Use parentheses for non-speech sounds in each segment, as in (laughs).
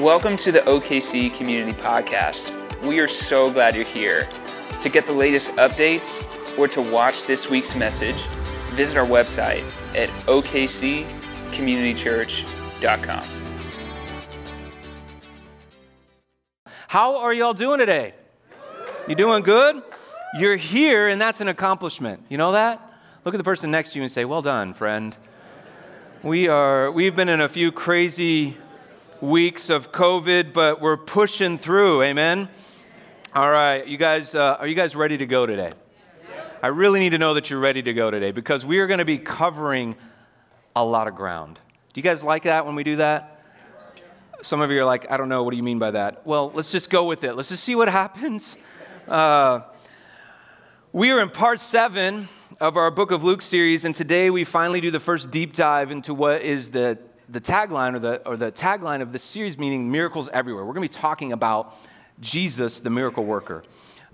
Welcome to the OKC Community Podcast. We are so glad you're here. To get the latest updates or to watch this week's message, visit our website at okccommunitychurch.com. How are y'all doing today? You doing good? You're here, and that's an accomplishment. You know that? Look at the person next to you and say, Well done, friend. We are, we've been in a few crazy weeks of COVID, but we're pushing through. Amen? All right, you guys, uh, are you guys ready to go today? I really need to know that you're ready to go today because we are going to be covering a lot of ground. Do you guys like that when we do that? Some of you are like, I don't know, what do you mean by that? Well, let's just go with it. Let's just see what (laughs) happens. Uh, we are in part seven of our Book of Luke series, and today we finally do the first deep dive into what is the the tagline or the, or the tagline of this series, meaning miracles everywhere. We're going to be talking about Jesus, the miracle worker.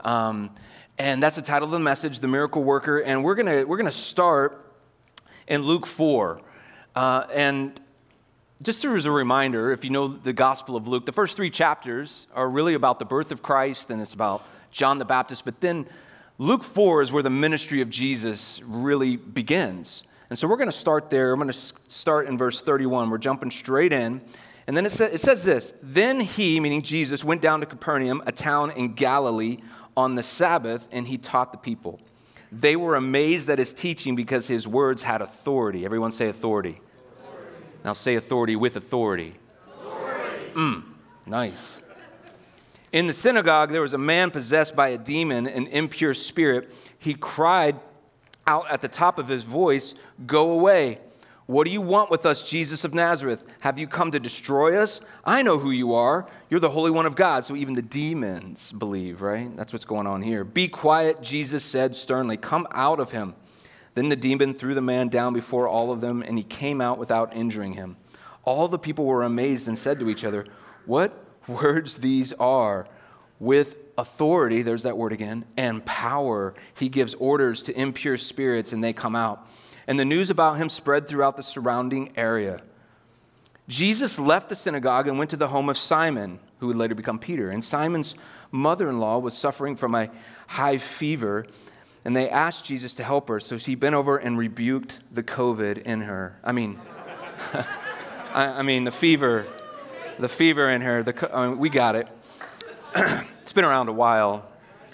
Um, and that's the title of the message, The Miracle Worker. And we're going to, we're going to start in Luke 4. Uh, and just as a reminder, if you know the Gospel of Luke, the first three chapters are really about the birth of Christ and it's about John the Baptist. But then Luke 4 is where the ministry of Jesus really begins. And so we're going to start there. I'm going to start in verse 31. We're jumping straight in. And then it, sa- it says this Then he, meaning Jesus, went down to Capernaum, a town in Galilee, on the Sabbath, and he taught the people. They were amazed at his teaching because his words had authority. Everyone say authority. authority. Now say authority with authority. Authority. Mm, nice. In the synagogue, there was a man possessed by a demon, an impure spirit. He cried out at the top of his voice, Go away. What do you want with us, Jesus of Nazareth? Have you come to destroy us? I know who you are. You're the Holy One of God. So even the demons believe, right? That's what's going on here. Be quiet, Jesus said sternly. Come out of him. Then the demon threw the man down before all of them, and he came out without injuring him. All the people were amazed and said to each other, What words these are! With authority, there's that word again, and power. He gives orders to impure spirits and they come out. And the news about him spread throughout the surrounding area. Jesus left the synagogue and went to the home of Simon, who would later become Peter. And Simon's mother in law was suffering from a high fever, and they asked Jesus to help her. So he bent over and rebuked the COVID in her. I mean, (laughs) I, I, mean, the fever, the fever in her. The, I mean, uh, we got it. (clears throat) it's been around a while,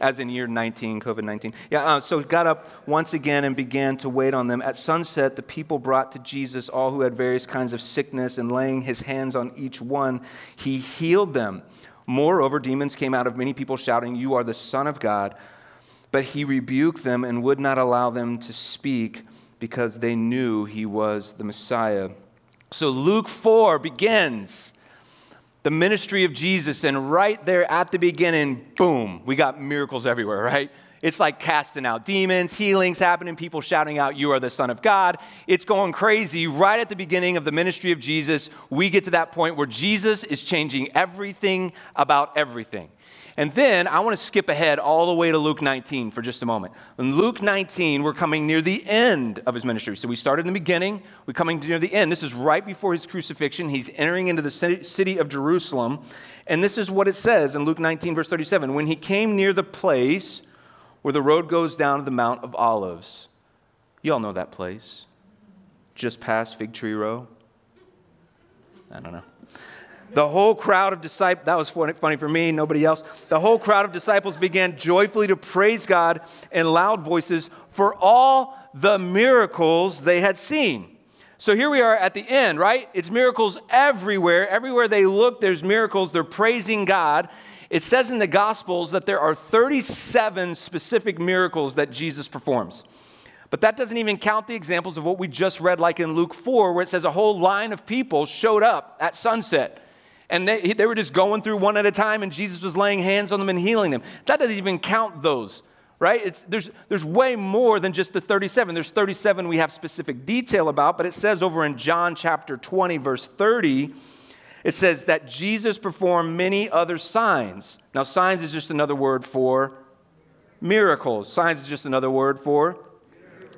as in year 19, COVID 19. Yeah, uh, so he got up once again and began to wait on them. At sunset, the people brought to Jesus all who had various kinds of sickness, and laying his hands on each one, he healed them. Moreover, demons came out of many people shouting, You are the Son of God. But he rebuked them and would not allow them to speak because they knew he was the Messiah. So Luke 4 begins the ministry of Jesus, and right there at the beginning, boom, we got miracles everywhere, right? It's like casting out demons, healings happening, people shouting out, You are the Son of God. It's going crazy. Right at the beginning of the ministry of Jesus, we get to that point where Jesus is changing everything about everything. And then I want to skip ahead all the way to Luke 19 for just a moment. In Luke 19, we're coming near the end of his ministry. So we started in the beginning, we're coming near the end. This is right before his crucifixion. He's entering into the city of Jerusalem. And this is what it says in Luke 19, verse 37 When he came near the place where the road goes down to the Mount of Olives, you all know that place, just past Fig Tree Row. I don't know. The whole crowd of disciples, that was funny for me, nobody else. The whole crowd of disciples began joyfully to praise God in loud voices for all the miracles they had seen. So here we are at the end, right? It's miracles everywhere. Everywhere they look, there's miracles. They're praising God. It says in the Gospels that there are 37 specific miracles that Jesus performs. But that doesn't even count the examples of what we just read, like in Luke 4, where it says a whole line of people showed up at sunset and they, they were just going through one at a time, and Jesus was laying hands on them and healing them. That doesn't even count those, right? It's, there's, there's way more than just the 37. There's 37 we have specific detail about, but it says over in John chapter 20, verse 30, it says that Jesus performed many other signs. Now, signs is just another word for miracles. Signs is just another word for,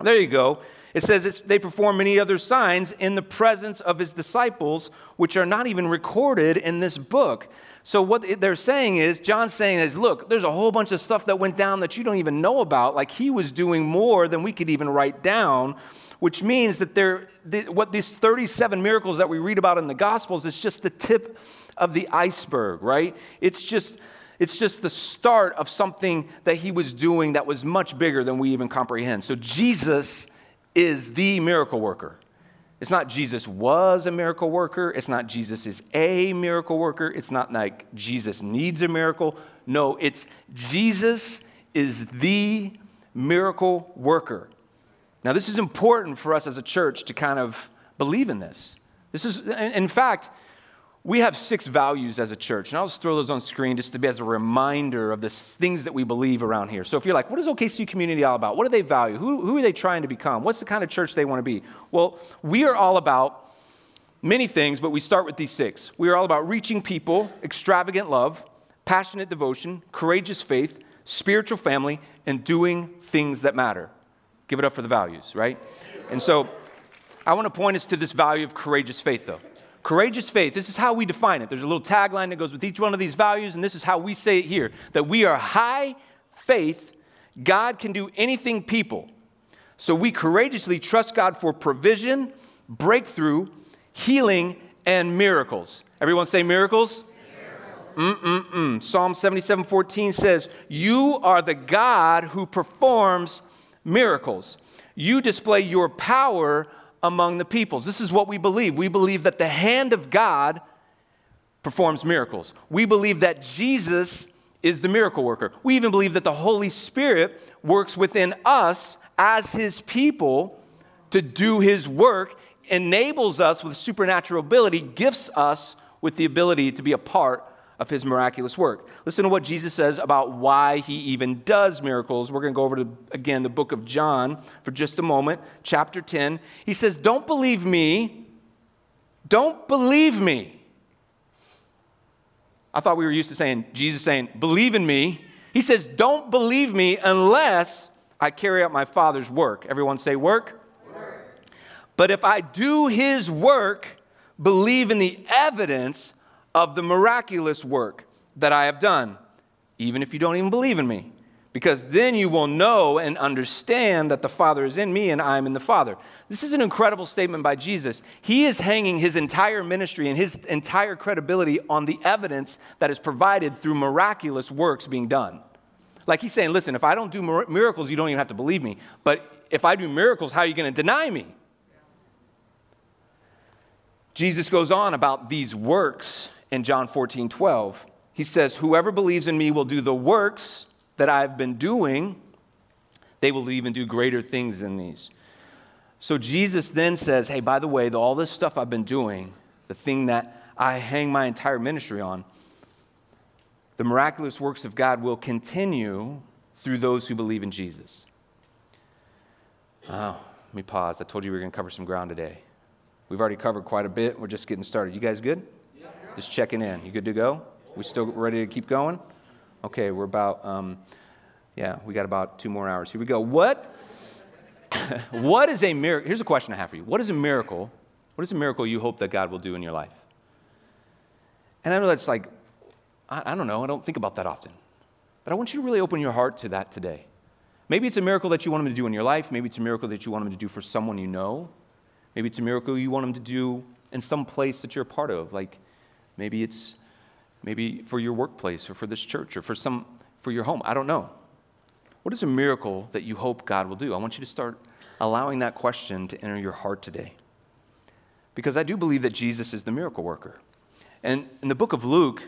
there you go. It says they perform many other signs in the presence of his disciples, which are not even recorded in this book. So, what they're saying is, John's saying is, look, there's a whole bunch of stuff that went down that you don't even know about. Like he was doing more than we could even write down, which means that there, what these 37 miracles that we read about in the Gospels is just the tip of the iceberg, right? It's just. It's just the start of something that he was doing that was much bigger than we even comprehend. So, Jesus is the miracle worker. It's not Jesus was a miracle worker. It's not Jesus is a miracle worker. It's not like Jesus needs a miracle. No, it's Jesus is the miracle worker. Now, this is important for us as a church to kind of believe in this. This is, in fact, we have six values as a church, and I'll just throw those on screen just to be as a reminder of the things that we believe around here. So if you're like, what is OKC community all about? What do they value? Who, who are they trying to become? What's the kind of church they want to be? Well, we are all about many things, but we start with these six. We are all about reaching people, extravagant love, passionate devotion, courageous faith, spiritual family, and doing things that matter. Give it up for the values, right? And so I want to point us to this value of courageous faith, though. Courageous faith, this is how we define it. There's a little tagline that goes with each one of these values, and this is how we say it here that we are high faith, God can do anything people. So we courageously trust God for provision, breakthrough, healing, and miracles. Everyone say miracles? Psalm 77 14 says, You are the God who performs miracles. You display your power among the peoples. This is what we believe. We believe that the hand of God performs miracles. We believe that Jesus is the miracle worker. We even believe that the Holy Spirit works within us as his people to do his work, enables us with supernatural ability, gifts us with the ability to be a part of his miraculous work. Listen to what Jesus says about why he even does miracles. We're going to go over to, again, the book of John for just a moment, chapter 10. He says, Don't believe me. Don't believe me. I thought we were used to saying, Jesus saying, Believe in me. He says, Don't believe me unless I carry out my Father's work. Everyone say, Work. work. But if I do his work, believe in the evidence of the miraculous work that I have done, even if you don't even believe in me. Because then you will know and understand that the Father is in me and I'm in the Father. This is an incredible statement by Jesus. He is hanging his entire ministry and his entire credibility on the evidence that is provided through miraculous works being done. Like he's saying, listen, if I don't do miracles, you don't even have to believe me. But if I do miracles, how are you going to deny me? Jesus goes on about these works in John 14, 12. He says, Whoever believes in me will do the works that I've been doing, they will even do greater things than these. So Jesus then says, Hey, by the way, all this stuff I've been doing, the thing that I hang my entire ministry on, the miraculous works of God will continue through those who believe in Jesus. Oh, let me pause. I told you we were going to cover some ground today. We've already covered quite a bit. We're just getting started. You guys good? Just checking in. You good to go? We still ready to keep going? Okay, we're about, um, yeah, we got about two more hours. Here we go. What, (coughs) what is a miracle? Here's a question I have for you. What is a miracle? What is a miracle you hope that God will do in your life? And I know that's like, I, I don't know, I don't think about that often. But I want you to really open your heart to that today. Maybe it's a miracle that you want Him to do in your life. Maybe it's a miracle that you want Him to do for someone you know. Maybe it's a miracle you want Him to do in some place that you're a part of, like Maybe it's maybe for your workplace or for this church or for some for your home. I don't know. What is a miracle that you hope God will do? I want you to start allowing that question to enter your heart today. Because I do believe that Jesus is the miracle worker. And in the book of Luke,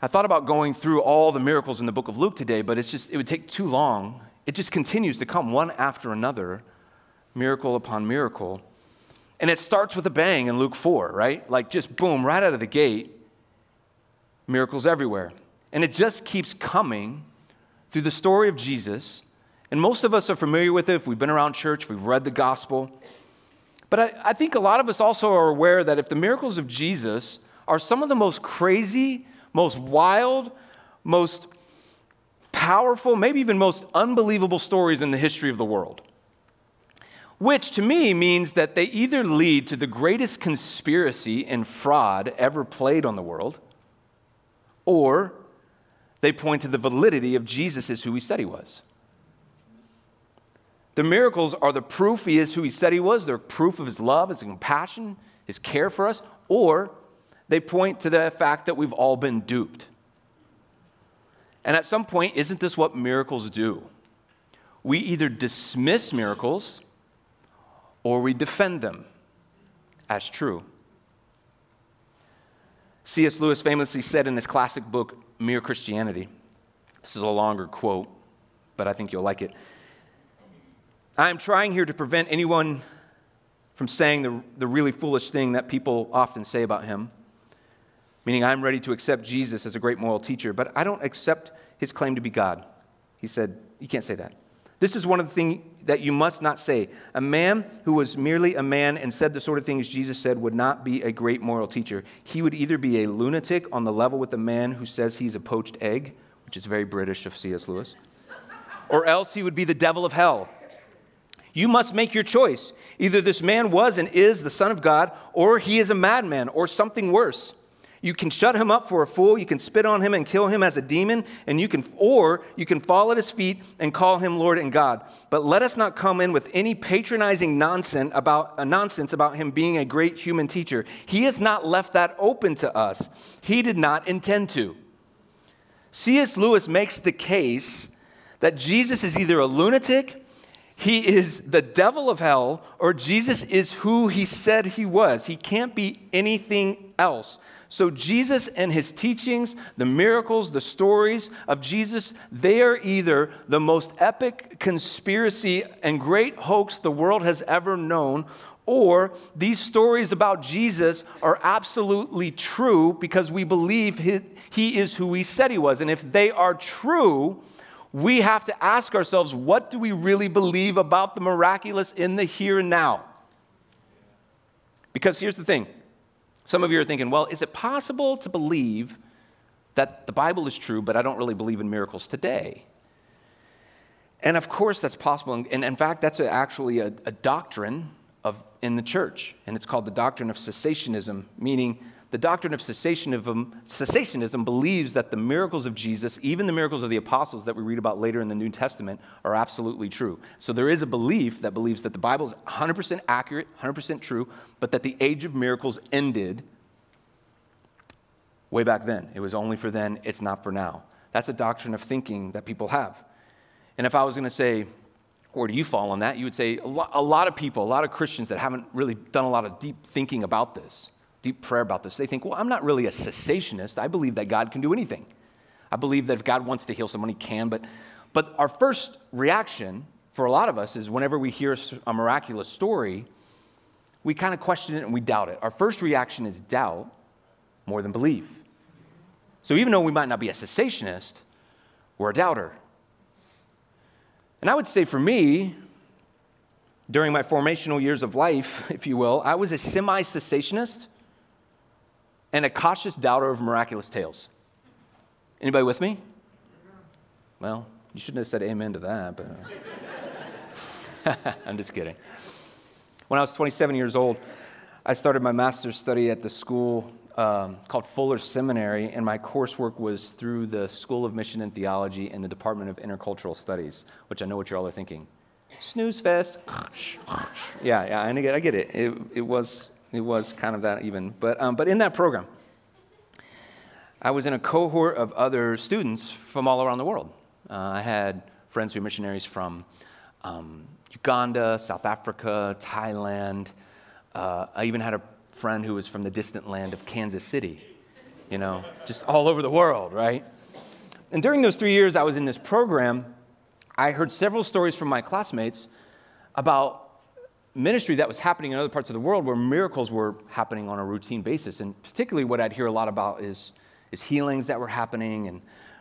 I thought about going through all the miracles in the book of Luke today, but it's just it would take too long. It just continues to come one after another, miracle upon miracle. And it starts with a bang in Luke 4, right? Like just boom, right out of the gate, miracles everywhere. And it just keeps coming through the story of Jesus. And most of us are familiar with it if we've been around church, we've read the gospel. But I, I think a lot of us also are aware that if the miracles of Jesus are some of the most crazy, most wild, most powerful, maybe even most unbelievable stories in the history of the world. Which to me means that they either lead to the greatest conspiracy and fraud ever played on the world, or they point to the validity of Jesus as who he said he was. The miracles are the proof he is who he said he was, they're proof of his love, his compassion, his care for us, or they point to the fact that we've all been duped. And at some point, isn't this what miracles do? We either dismiss miracles or we defend them as true. C.S. Lewis famously said in his classic book, Mere Christianity, this is a longer quote, but I think you'll like it. I am trying here to prevent anyone from saying the, the really foolish thing that people often say about him, meaning I'm ready to accept Jesus as a great moral teacher, but I don't accept his claim to be God. He said, You can't say that. This is one of the things that you must not say. A man who was merely a man and said the sort of things Jesus said would not be a great moral teacher. He would either be a lunatic on the level with the man who says he's a poached egg, which is very British of C.S. Lewis, or else he would be the devil of hell you must make your choice. Either this man was and is the Son of God, or he is a madman, or something worse. You can shut him up for a fool, you can spit on him and kill him as a demon, and you can or you can fall at his feet and call him Lord and God. But let us not come in with any patronizing nonsense about uh, nonsense about him being a great human teacher. He has not left that open to us. He did not intend to. C.S. Lewis makes the case that Jesus is either a lunatic he is the devil of hell, or Jesus is who he said he was. He can't be anything else. So, Jesus and his teachings, the miracles, the stories of Jesus, they are either the most epic conspiracy and great hoax the world has ever known, or these stories about Jesus are absolutely true because we believe he, he is who he said he was. And if they are true, we have to ask ourselves what do we really believe about the miraculous in the here and now? Because here's the thing some of you are thinking, well, is it possible to believe that the Bible is true, but I don't really believe in miracles today? And of course, that's possible. And in fact, that's actually a, a doctrine of, in the church. And it's called the doctrine of cessationism, meaning the doctrine of cessationism, cessationism believes that the miracles of Jesus, even the miracles of the apostles that we read about later in the New Testament, are absolutely true. So there is a belief that believes that the Bible is 100% accurate, 100% true, but that the age of miracles ended way back then. It was only for then, it's not for now. That's a doctrine of thinking that people have. And if I was going to say, where do you fall on that? You would say a lot, a lot of people, a lot of Christians that haven't really done a lot of deep thinking about this deep prayer about this. They think, well, I'm not really a cessationist. I believe that God can do anything. I believe that if God wants to heal someone, he can. But, but our first reaction for a lot of us is whenever we hear a miraculous story, we kind of question it and we doubt it. Our first reaction is doubt more than belief. So even though we might not be a cessationist, we're a doubter. And I would say for me, during my formational years of life, (laughs) if you will, I was a semi cessationist and a cautious doubter of miraculous tales. Anybody with me? Well, you shouldn't have said amen to that, but (laughs) I'm just kidding. When I was 27 years old, I started my master's study at the school um, called Fuller Seminary, and my coursework was through the School of Mission and Theology and the Department of Intercultural Studies, which I know what you all are thinking. Snooze fest. (laughs) yeah, yeah, I get, I get it. It, it was it was kind of that even. But, um, but in that program, I was in a cohort of other students from all around the world. Uh, I had friends who were missionaries from um, Uganda, South Africa, Thailand. Uh, I even had a friend who was from the distant land of Kansas City, you know, just all over the world, right? And during those three years I was in this program, I heard several stories from my classmates about ministry that was happening in other parts of the world where miracles were happening on a routine basis. And particularly what I'd hear a lot about is, is healings that were happening and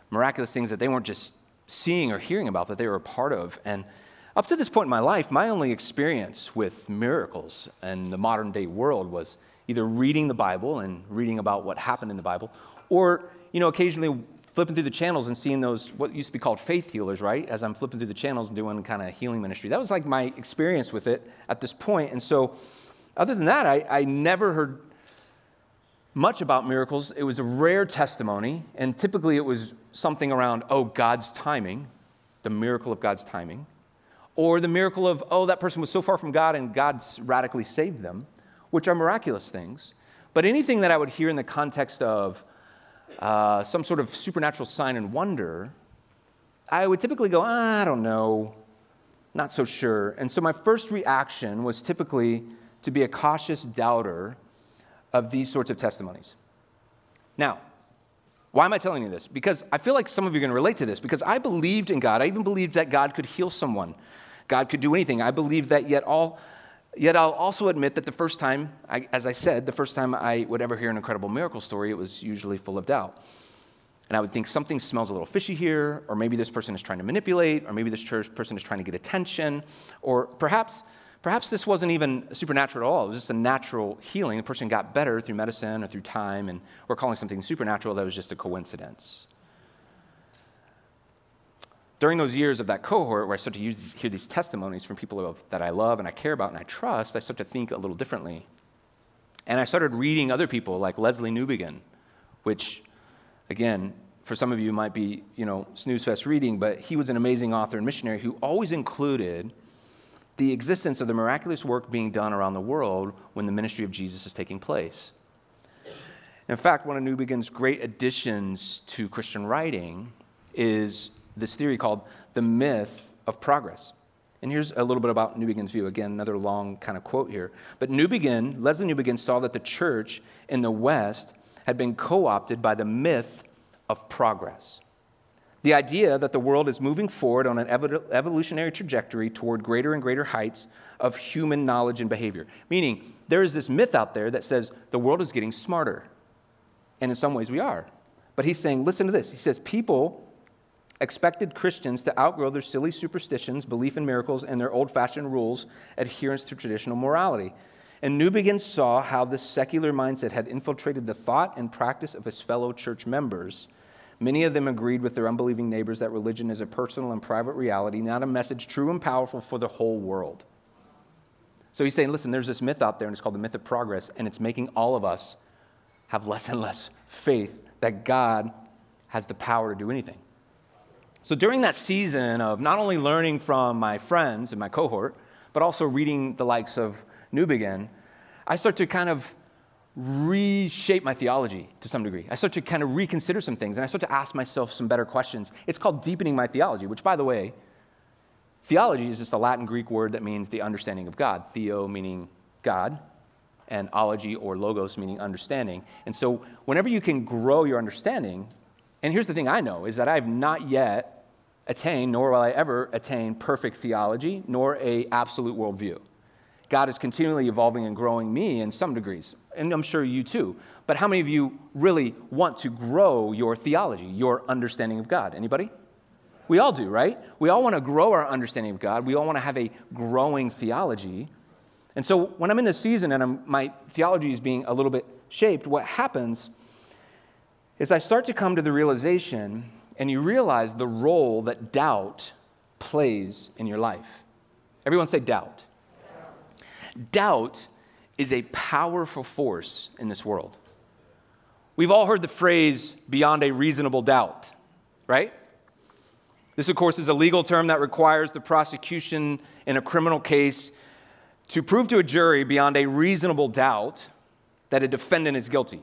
miraculous things that they weren't just seeing or hearing about, but they were a part of. And up to this point in my life, my only experience with miracles in the modern day world was either reading the Bible and reading about what happened in the Bible, or, you know, occasionally flipping through the channels and seeing those, what used to be called faith healers, right? As I'm flipping through the channels and doing kind of healing ministry. That was like my experience with it at this point. And so, other than that, I, I never heard much about miracles. It was a rare testimony, and typically it was something around, oh, God's timing, the miracle of God's timing, or the miracle of, oh, that person was so far from God and God's radically saved them, which are miraculous things. But anything that I would hear in the context of uh, some sort of supernatural sign and wonder, I would typically go, I don't know, not so sure. And so my first reaction was typically to be a cautious doubter of these sorts of testimonies. Now, why am I telling you this? Because I feel like some of you are going to relate to this because I believed in God. I even believed that God could heal someone. God could do anything. I believed that yet all yet I'll also admit that the first time, I, as I said, the first time I would ever hear an incredible miracle story, it was usually full of doubt. And I would think something smells a little fishy here, or maybe this person is trying to manipulate, or maybe this person is trying to get attention, or perhaps Perhaps this wasn't even supernatural at all. It was just a natural healing. The person got better through medicine or through time, and we're calling something supernatural that was just a coincidence. During those years of that cohort where I started to use, hear these testimonies from people that I love and I care about and I trust, I started to think a little differently. And I started reading other people like Lesslie Newbigin, which, again, for some of you might be, you know, snooze fest reading, but he was an amazing author and missionary who always included the existence of the miraculous work being done around the world when the ministry of Jesus is taking place. In fact, one of Newbigin's great additions to Christian writing is this theory called the myth of progress. And here's a little bit about Newbigin's view. Again, another long kind of quote here. But Newbigin, Lesslie Newbigin, saw that the church in the West had been co opted by the myth of progress. The idea that the world is moving forward on an evolutionary trajectory toward greater and greater heights of human knowledge and behavior. Meaning, there is this myth out there that says the world is getting smarter. And in some ways, we are. But he's saying, listen to this. He says, people expected Christians to outgrow their silly superstitions, belief in miracles, and their old fashioned rules, adherence to traditional morality. And Newbigin saw how this secular mindset had infiltrated the thought and practice of his fellow church members Many of them agreed with their unbelieving neighbors that religion is a personal and private reality, not a message true and powerful for the whole world. So he's saying, listen, there's this myth out there, and it's called the myth of progress, and it's making all of us have less and less faith that God has the power to do anything. So during that season of not only learning from my friends and my cohort, but also reading the likes of Newbigin, I start to kind of reshape my theology to some degree. I start to kind of reconsider some things and I start to ask myself some better questions. It's called deepening my theology, which, by the way, theology is just a Latin Greek word that means the understanding of God. Theo meaning God, and ology or logos meaning understanding. And so, whenever you can grow your understanding, and here's the thing I know is that I have not yet attained, nor will I ever attain perfect theology, nor a absolute worldview. God is continually evolving and growing me in some degrees, and I'm sure you too. But how many of you really want to grow your theology, your understanding of God? Anybody? We all do, right? We all want to grow our understanding of God. We all want to have a growing theology. And so when I'm in this season and I'm, my theology is being a little bit shaped, what happens is I start to come to the realization and you realize the role that doubt plays in your life. Everyone say doubt. Doubt is a powerful force in this world. We've all heard the phrase beyond a reasonable doubt, right? This, of course, is a legal term that requires the prosecution in a criminal case to prove to a jury beyond a reasonable doubt that a defendant is guilty,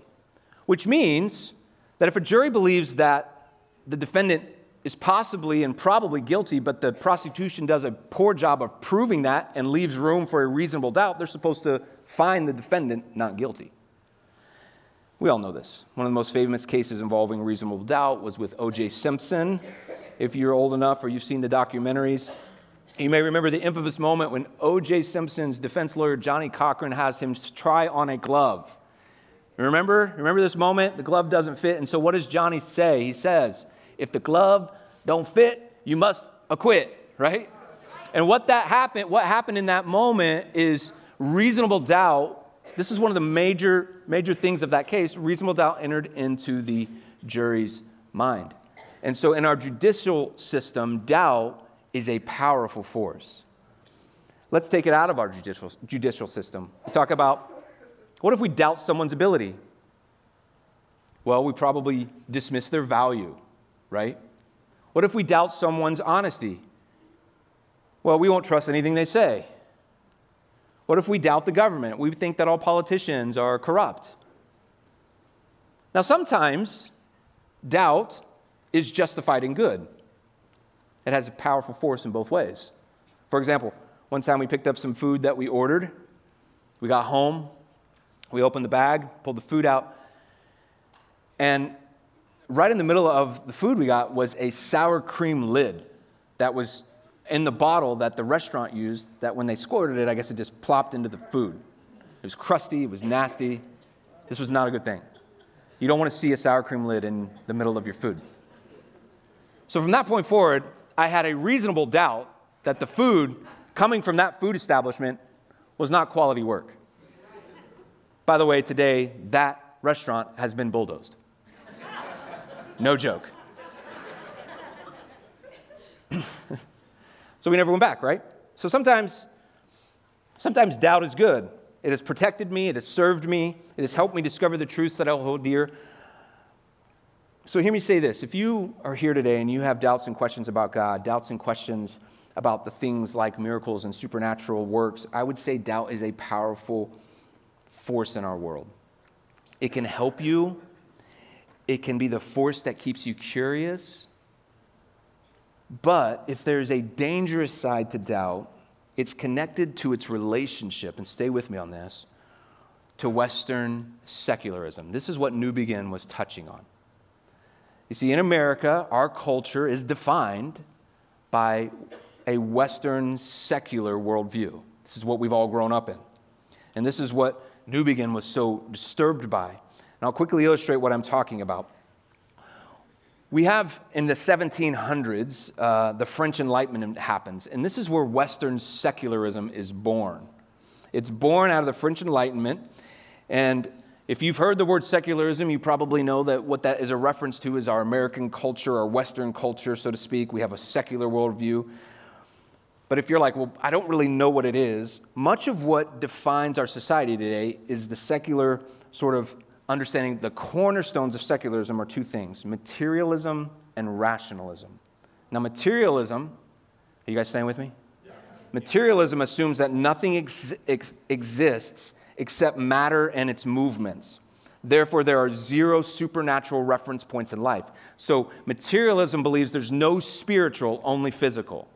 which means that if a jury believes that the defendant is possibly and probably guilty, but the prosecution does a poor job of proving that and leaves room for a reasonable doubt, they're supposed to find the defendant not guilty. We all know this. One of the most famous cases involving reasonable doubt was with O.J. Simpson. If you're old enough or you've seen the documentaries, you may remember the infamous moment when O.J. Simpson's defense lawyer, Johnnie Cochran, has him try on a glove. Remember? Remember this moment? The glove doesn't fit. And so what does Johnny say? He says, if the glove don't fit, you must acquit, right? And what that happened, what happened in that moment is reasonable doubt. This is one of the major, major things of that case. Reasonable doubt entered into the jury's mind. And so, in our judicial system, doubt is a powerful force. Let's take it out of our judicial, judicial system. We talk about what if we doubt someone's ability? Well, we probably dismiss their value, right? What if we doubt someone's honesty? Well, we won't trust anything they say. What if we doubt the government? We think that all politicians are corrupt. Now, sometimes doubt is justified in good. It has a powerful force in both ways. For example, one time we picked up some food that we ordered. We got home, we opened the bag, pulled the food out, and right in the middle of the food we got was a sour cream lid that was in the bottle that the restaurant used that when they squirted it, I guess it just plopped into the food. It was crusty, it was nasty. This was not a good thing. You don't want to see a sour cream lid in the middle of your food. So from that point forward, I had a reasonable doubt that the food coming from that food establishment was not quality work. By the way, today, that restaurant has been bulldozed. No joke. so we never went back, right? So sometimes, sometimes doubt is good. It has protected me, it has served me, it has helped me discover the truths that I hold dear. So hear me say this. If you are here today and you have doubts and questions about God, doubts and questions about the things like miracles and supernatural works, I would say doubt is a powerful force in our world. It can help you, it can be the force that keeps you curious. But if there's a dangerous side to doubt, it's connected to its relationship, and stay with me on this, to Western secularism. This is what Newbigin was touching on. You see, in America, our culture is defined by a Western secular worldview. This is what we've all grown up in. And this is what Newbigin was so disturbed by. And I'll quickly illustrate what I'm talking about. We have in the 1700s, uh, the French Enlightenment happens, and this is where Western secularism is born. It's born out of the French Enlightenment, and if you've heard the word secularism, you probably know that what that is a reference to is our American culture, our Western culture, so to speak. We have a secular worldview. But if you're like, well, I don't really know what it is, much of what defines our society today is the secular sort of understanding. The cornerstones of secularism are two things materialism and rationalism. Now, materialism, are you guys staying with me? Yeah. Materialism assumes that nothing ex- ex- exists except matter and its movements. Therefore, there are zero supernatural reference points in life. So, materialism believes there's no spiritual, only physical.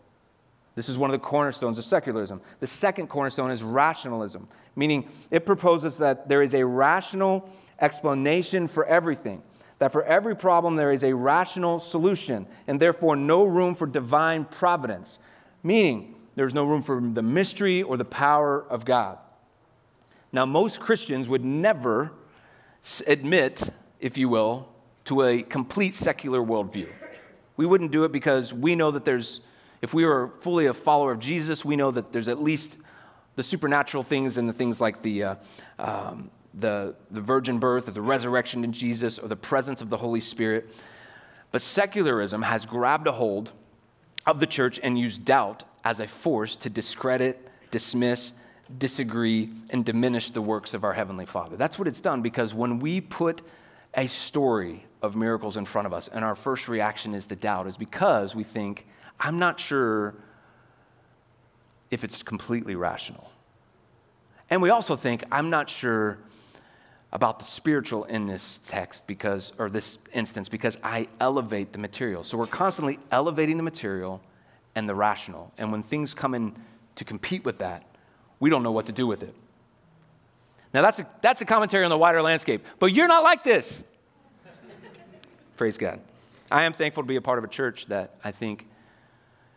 This is one of the cornerstones of secularism. The second cornerstone is rationalism, meaning it proposes that there is a rational explanation for everything, that for every problem there is a rational solution, and therefore no room for divine providence, meaning there's no room for the mystery or the power of God. Now, most Christians would never admit, if you will, to a complete secular worldview. We wouldn't do it because we know that there's, if we were fully a follower of Jesus, we know that there's at least the supernatural things and the things like the, uh, um, the, the virgin birth or the resurrection in Jesus or the presence of the Holy Spirit. But secularism has grabbed a hold of the church and used doubt as a force to discredit, dismiss, disagree, and diminish the works of our Heavenly Father. That's what it's done because when we put a story of miracles in front of us and our first reaction is the doubt, is because we think, I'm not sure if it's completely rational. And we also think, I'm not sure about the spiritual in this text because, or this instance, because I elevate the material. So we're constantly elevating the material and the rational. And when things come in to compete with that, we don't know what to do with it. Now, that's a, that's a commentary on the wider landscape, but you're not like this. (laughs) Praise God. I am thankful to be a part of a church that I think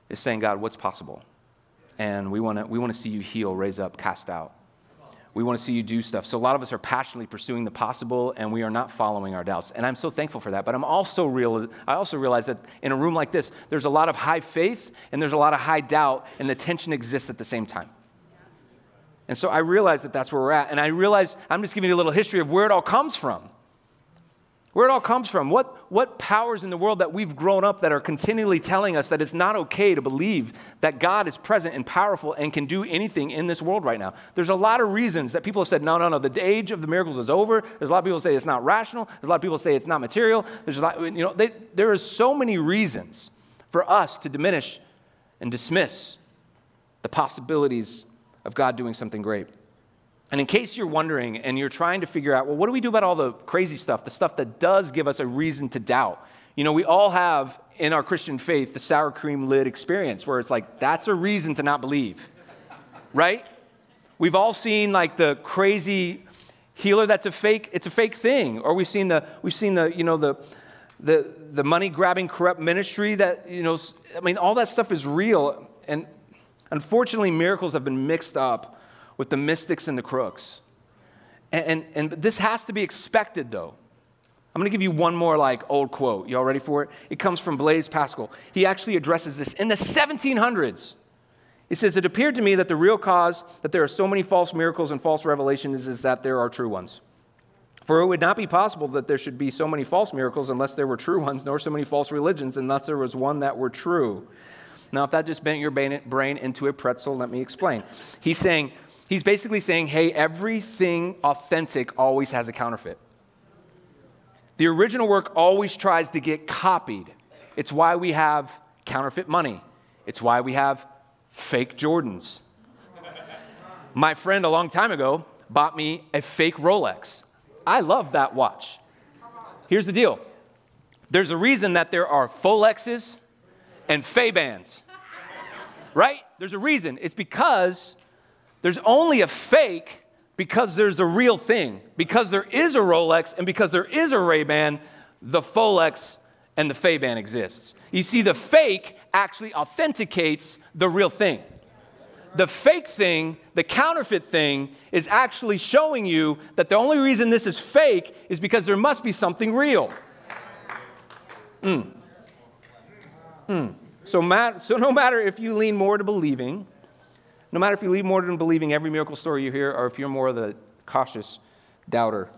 is saying, God, what's possible? And we want to we wanna see you heal, raise up, cast out. We want to see you do stuff. So, a lot of us are passionately pursuing the possible, and we are not following our doubts. And I'm so thankful for that. But I'm also real, I also realize that in a room like this, there's a lot of high faith and there's a lot of high doubt, and the tension exists at the same time. And so I realized that that's where we're at. And I realized I'm just giving you a little history of where it all comes from. Where it all comes from, what, what powers in the world that we've grown up that are continually telling us that it's not okay to believe that God is present and powerful and can do anything in this world right now. There's a lot of reasons that people have said, no, no, no, the age of the miracles is over. There's a lot of people say it's not rational. There's a lot of people say it's not material. There's a lot, you know, they, there are so many reasons for us to diminish and dismiss the possibilities of God doing something great. And in case you're wondering and you're trying to figure out, well, what do we do about all the crazy stuff, the stuff that does give us a reason to doubt? You know, we all have in our Christian faith the sour cream lid experience where it's like, that's a reason to not believe, right? We've all seen like the crazy healer that's a fake, it's a fake thing. Or we've seen the, we've seen the, you know, the, the, the money grabbing corrupt ministry that, you know, I mean, all that stuff is real. And unfortunately, miracles have been mixed up with the mystics and the crooks. And, and, and this has to be expected, though. I'm going to give you one more like old quote. You all ready for it? It comes from Blaise Pascal. He actually addresses this in the 1700s. He says, It appeared to me that the real cause that there are so many false miracles and false revelations is that there are true ones. For it would not be possible that there should be so many false miracles unless there were true ones, nor so many false religions unless there was one that were true. Now, if that just bent your brain into a pretzel, let me explain. He's saying, He's basically saying, hey, everything authentic always has a counterfeit. The original work always tries to get copied. It's why we have counterfeit money, it's why we have fake Jordans. My friend a long time ago bought me a fake Rolex. I love that watch. Here's the deal there's a reason that there are Folexes and Fay-Bands, right? There's a reason. It's because there's only a fake because there's a real thing. Because there is a Rolex and because there is a Ray-Ban, the Folex and the Fay-Ban exists. You see, the fake actually authenticates the real thing. The fake thing, the counterfeit thing, is actually showing you that the only reason this is fake is because there must be something real. Mm. Mm. So, so, no matter if you lean more to believing no matter if you leave more than believing every miracle story you hear or if you're more of the cautious doubter,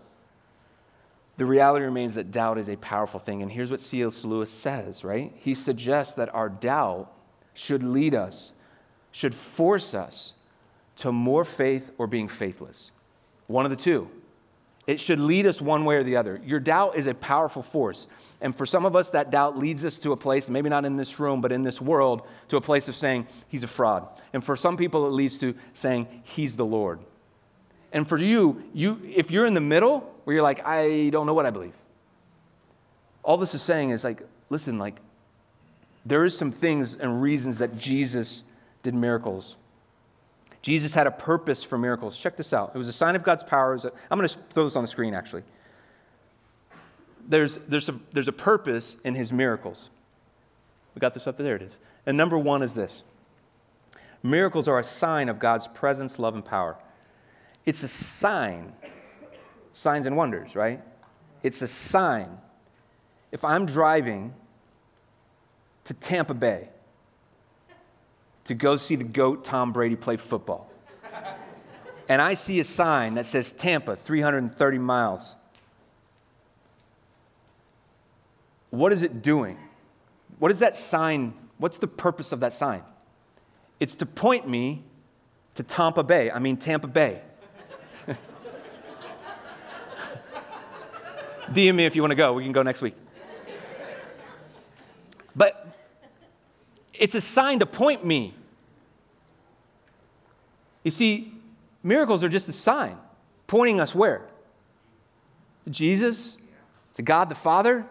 the reality remains that doubt is a powerful thing. And here's what C.S. Lewis says, right? He suggests that our doubt should lead us, should force us to more faith or being faithless. One of the two. It should lead us one way or the other. Your doubt is a powerful force. And for some of us, that doubt leads us to a place, maybe not in this room, but in this world, to a place of saying, He's a fraud. And for some people, it leads to saying, He's the Lord. And for you, you if you're in the middle, where you're like, I don't know what I believe, all this is saying is like, listen, like, there is some things and reasons that Jesus did miracles Jesus had a purpose for miracles. Check this out. It was a sign of God's power. I'm going to throw this on the screen, actually. There's, there's, a, there's a purpose in his miracles. We got this up there. There it is. And number one is this miracles are a sign of God's presence, love, and power. It's a sign. Signs and wonders, right? It's a sign. If I'm driving to Tampa Bay, to go see the GOAT Tom Brady play football. and I see a sign that says Tampa, 330 miles. What is it doing? What is that sign? What's the purpose of that sign? It's to point me to Tampa Bay. I mean, Tampa Bay. (laughs) DM me if you want to go. We can go next week. But it's a sign to point me. You see, miracles are just a sign pointing us where? To Jesus, to God the Father.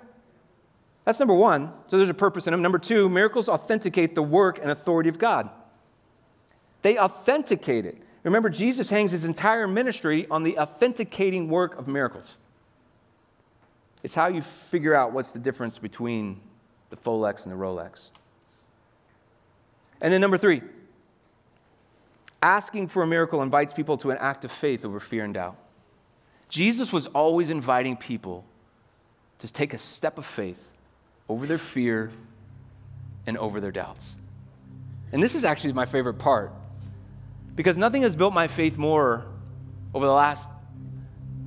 That's number one. So there's a purpose in them. Number two, miracles authenticate the work and authority of God. They authenticate it. Remember, Jesus hangs his entire ministry on the authenticating work of miracles. It's how you figure out what's the difference between the Folex and the Rolex. And then number three, asking for a miracle invites people to an act of faith over fear and doubt. Jesus was always inviting people to take a step of faith over their fear and over their doubts. And this is actually my favorite part because nothing has built my faith more over the last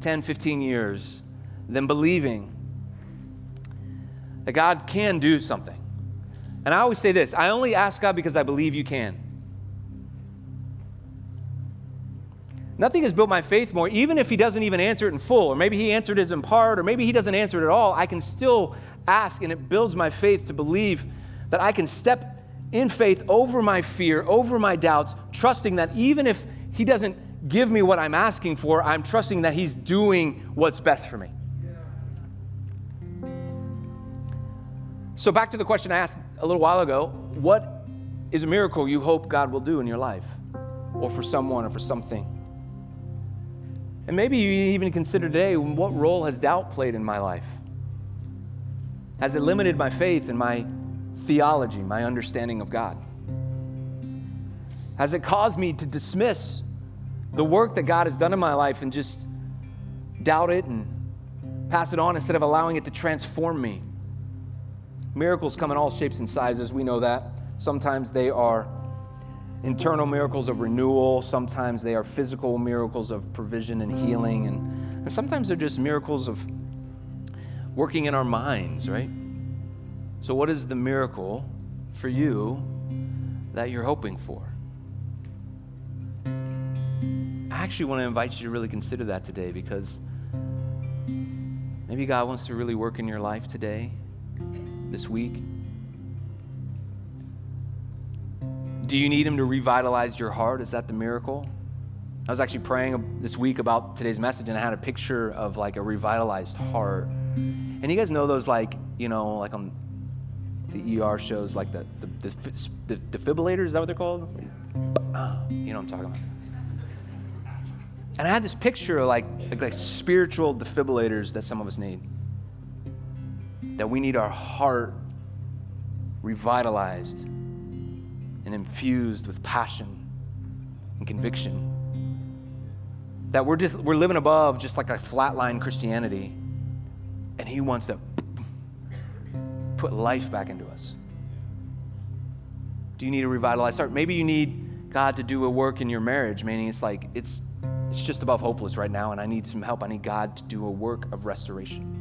10, 15 years than believing that God can do something. And I always say this I only ask God because I believe you can. Nothing has built my faith more, even if He doesn't even answer it in full, or maybe He answered it in part, or maybe He doesn't answer it at all. I can still ask, and it builds my faith to believe that I can step in faith over my fear, over my doubts, trusting that even if He doesn't give me what I'm asking for, I'm trusting that He's doing what's best for me. So, back to the question I asked a little while ago what is a miracle you hope God will do in your life, or for someone, or for something? And maybe you even consider today what role has doubt played in my life? Has it limited my faith and my theology, my understanding of God? Has it caused me to dismiss the work that God has done in my life and just doubt it and pass it on instead of allowing it to transform me? Miracles come in all shapes and sizes, we know that. Sometimes they are internal miracles of renewal, sometimes they are physical miracles of provision and healing, and, and sometimes they're just miracles of working in our minds, right? So, what is the miracle for you that you're hoping for? I actually want to invite you to really consider that today because maybe God wants to really work in your life today, this week. Do you need Him to revitalize your heart? Is that the miracle? I was actually praying this week about today's message, and I had a picture of like a revitalized heart. And you guys know those like you know like on the ER shows like the the, the, the defibrillators. Is that what they're called? you know what I'm talking about. And I had this picture of like, like like spiritual defibrillators that some of us need. That we need our heart revitalized and infused with passion and conviction. That we're just we're living above just like a flatline Christianity, and He wants to put life back into us. Do you need a revitalized heart? Maybe you need God to do a work in your marriage, meaning it's like it's it's just above hopeless right now, and I need some help. I need God to do a work of restoration.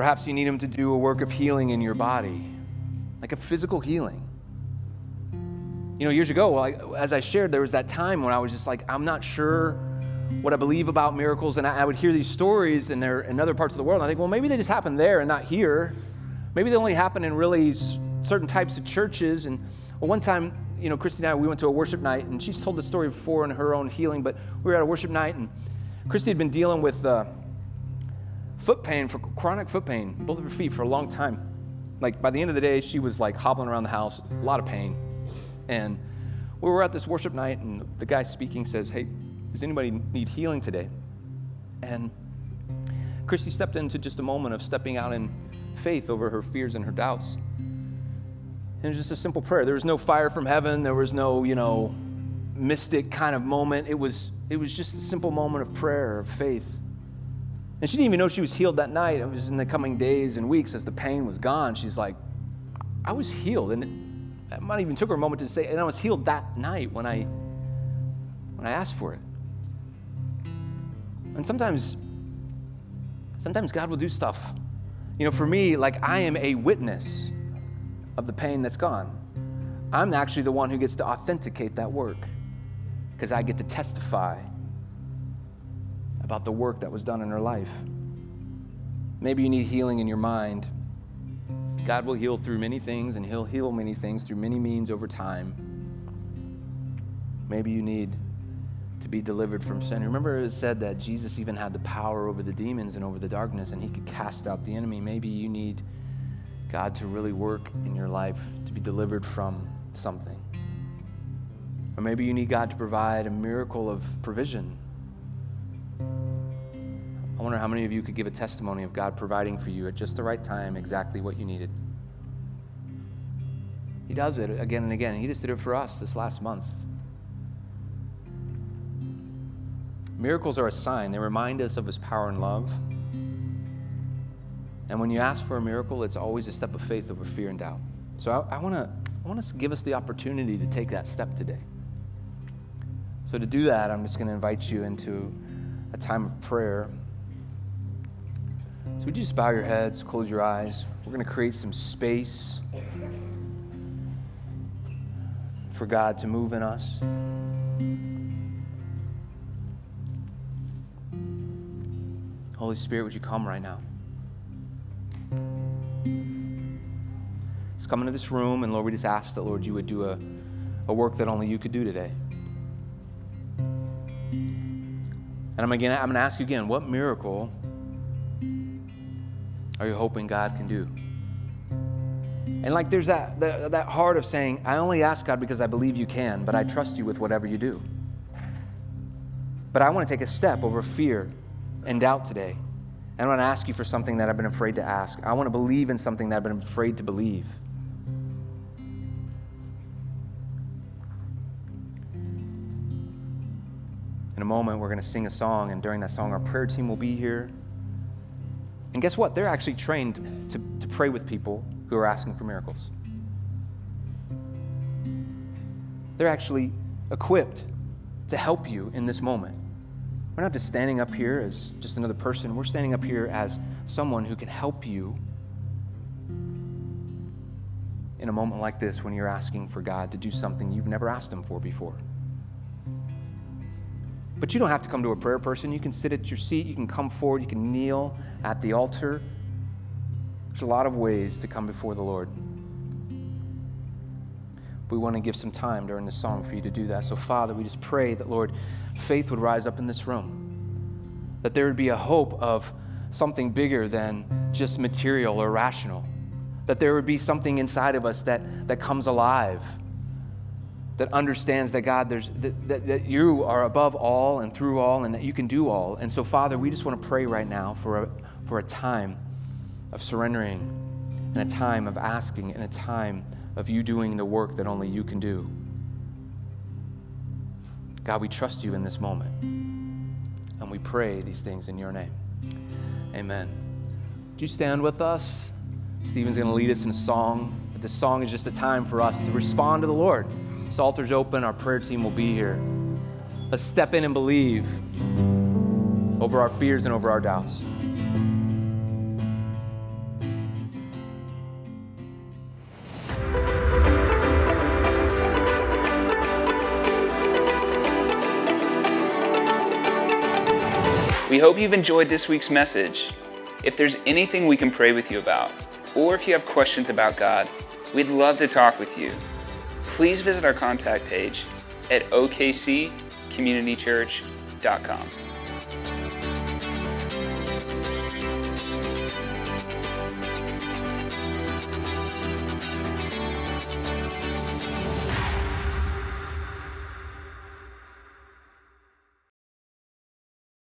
Perhaps you need Him to do a work of healing in your body like a physical healing. You know, years ago, as I shared, there was that time when I was just like, I'm not sure what I believe about miracles, and I, would hear these stories and they're in other parts of the world. And I think, well, maybe they just happen there and not here. Maybe they only happen in really certain types of churches. And well, one time, you know, Christy and I, we went to a worship night, and she's told the story before in her own healing, but we were at a worship night, and Christy had been dealing with uh, foot pain, for chronic foot pain, both of her feet for a long time like by the end of the day, she was like hobbling around the house, a lot of pain. And we were at this worship night, and the guy speaking says, Hey, does anybody need healing today? And Christy stepped into just a moment of stepping out in faith over her fears and her doubts. And it was just a simple prayer. There was no fire from heaven, there was no, you know, mystic kind of moment. It was, it was just a simple moment of prayer, of faith. And she didn't even know she was healed that night. It was in the coming days and weeks as the pain was gone. She's like, I was healed. And it might even took her a moment to say, and I was healed that night when I when I asked for it. And sometimes, sometimes God will do stuff. You know, for me, like I am a witness of the pain that's gone. I'm actually the one who gets to authenticate that work because I get to testify about the work that was done in her life. Maybe you need healing in your mind. God will heal through many things, and He'll heal many things through many means over time. Maybe you need to be delivered from sin. Remember, it said that Jesus even had the power over the demons and over the darkness, and He could cast out the enemy. Maybe you need God to really work in your life to be delivered from something. Or maybe you need God to provide a miracle of provision I wonder how many of you could give a testimony of God providing for you at just the right time exactly what you needed. He does it again and again. He just did it for us this last month. Miracles are a sign, they remind us of His power and love. And when you ask for a miracle, it's always a step of faith over fear and doubt. So I, I want to I want to give us the opportunity to take that step today. So to do that, I'm just going to invite you into a time of prayer. So would you just bow your heads, close your eyes? We're going to create some space for God to move in us. Holy Spirit, would you come right now? Just come into this room, and Lord, we just ask that, Lord, you would do a, a work that only you could do today. And I'm, again, I'm going to ask you again what miracle are you hoping God can do? And like there's that, that, that heart of saying, I only ask God because I believe you can, but I trust you with whatever you do. But I want to take a step over fear and doubt today. And I want to ask you for something that I've been afraid to ask. I want to believe in something that I've been afraid to believe. In a moment, we're going to sing a song, and during that song, our prayer team will be here. And guess what? They're actually trained to, to pray with people who are asking for miracles. They're actually equipped to help you in this moment. We're not just standing up here as just another person, we're standing up here as someone who can help you in a moment like this when you're asking for God to do something you've never asked Him for before. But you don't have to come to a prayer person. You can sit at your seat, you can come forward, you can kneel at the altar. There's a lot of ways to come before the Lord. We want to give some time during the song for you to do that. So, Father, we just pray that, Lord, faith would rise up in this room, that there would be a hope of something bigger than just material or rational, that there would be something inside of us that, that comes alive that understands that God, there's, that, that, that, you are above all and through all and that you can do all. And so, Father, we just want to pray right now for a, for a time of surrendering and a time of asking and a time of you doing the work that only you can do. God, we trust you in this moment. And we pray these things in your name. Amen. Do you stand with us? Stephen's going to lead us in a song. But this song is just a time for us to respond to the Lord. Altar's open. Our prayer team will be here. Let's step in and believe over our fears and over our doubts. We hope you've enjoyed this week's message. If there's anything we can pray with you about, or if you have questions about God, we'd love to talk with you please visit our contact page at okccommunitychurch.com.